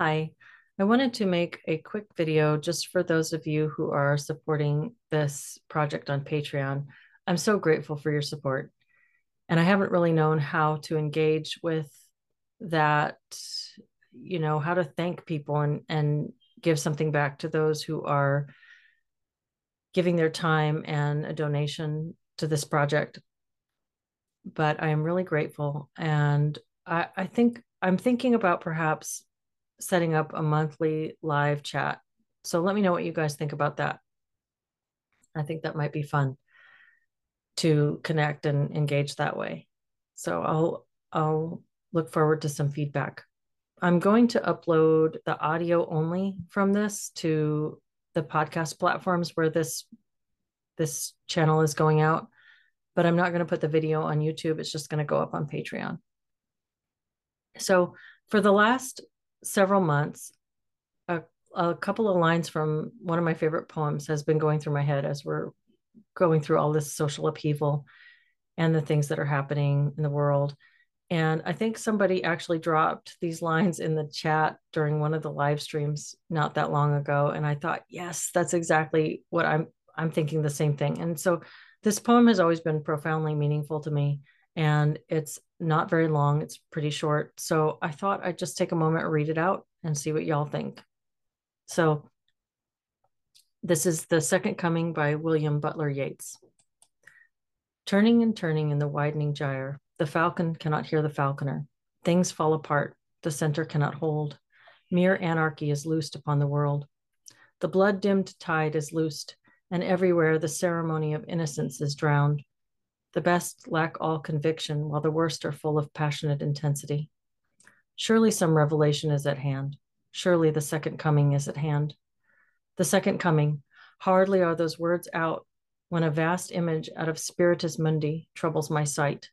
Hi, I wanted to make a quick video just for those of you who are supporting this project on Patreon. I'm so grateful for your support. And I haven't really known how to engage with that, you know, how to thank people and, and give something back to those who are giving their time and a donation to this project. But I am really grateful. And I, I think I'm thinking about perhaps setting up a monthly live chat. So let me know what you guys think about that. I think that might be fun to connect and engage that way. So I'll I'll look forward to some feedback. I'm going to upload the audio only from this to the podcast platforms where this this channel is going out, but I'm not going to put the video on YouTube. It's just going to go up on Patreon. So for the last several months, a, a couple of lines from one of my favorite poems has been going through my head as we're going through all this social upheaval and the things that are happening in the world. And I think somebody actually dropped these lines in the chat during one of the live streams not that long ago. And I thought, yes, that's exactly what I'm I'm thinking the same thing. And so this poem has always been profoundly meaningful to me and it's not very long, it's pretty short. So I thought I'd just take a moment read it out and see what y'all think. So this is The Second Coming by William Butler Yeats. Turning and turning in the widening gyre, the falcon cannot hear the falconer. Things fall apart, the center cannot hold. Mere anarchy is loosed upon the world. The blood dimmed tide is loosed, and everywhere the ceremony of innocence is drowned. The best lack all conviction, while the worst are full of passionate intensity. Surely some revelation is at hand. Surely the second coming is at hand. The second coming, hardly are those words out when a vast image out of Spiritus Mundi troubles my sight.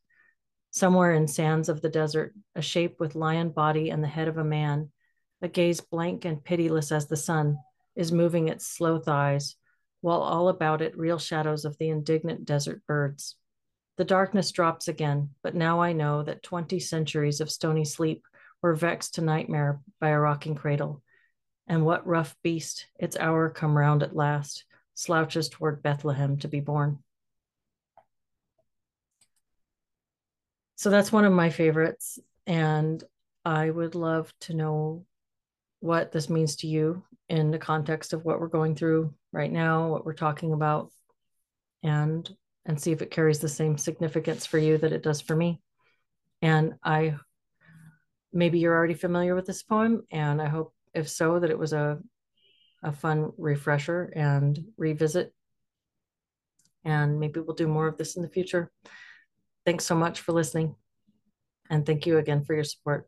Somewhere in sands of the desert, a shape with lion body and the head of a man, a gaze blank and pitiless as the sun, is moving its slow thighs, while all about it reel shadows of the indignant desert birds. The darkness drops again, but now I know that 20 centuries of stony sleep were vexed to nightmare by a rocking cradle. And what rough beast, its hour come round at last, slouches toward Bethlehem to be born. So that's one of my favorites. And I would love to know what this means to you in the context of what we're going through right now, what we're talking about, and and see if it carries the same significance for you that it does for me. And I, maybe you're already familiar with this poem, and I hope, if so, that it was a, a fun refresher and revisit. And maybe we'll do more of this in the future. Thanks so much for listening. And thank you again for your support.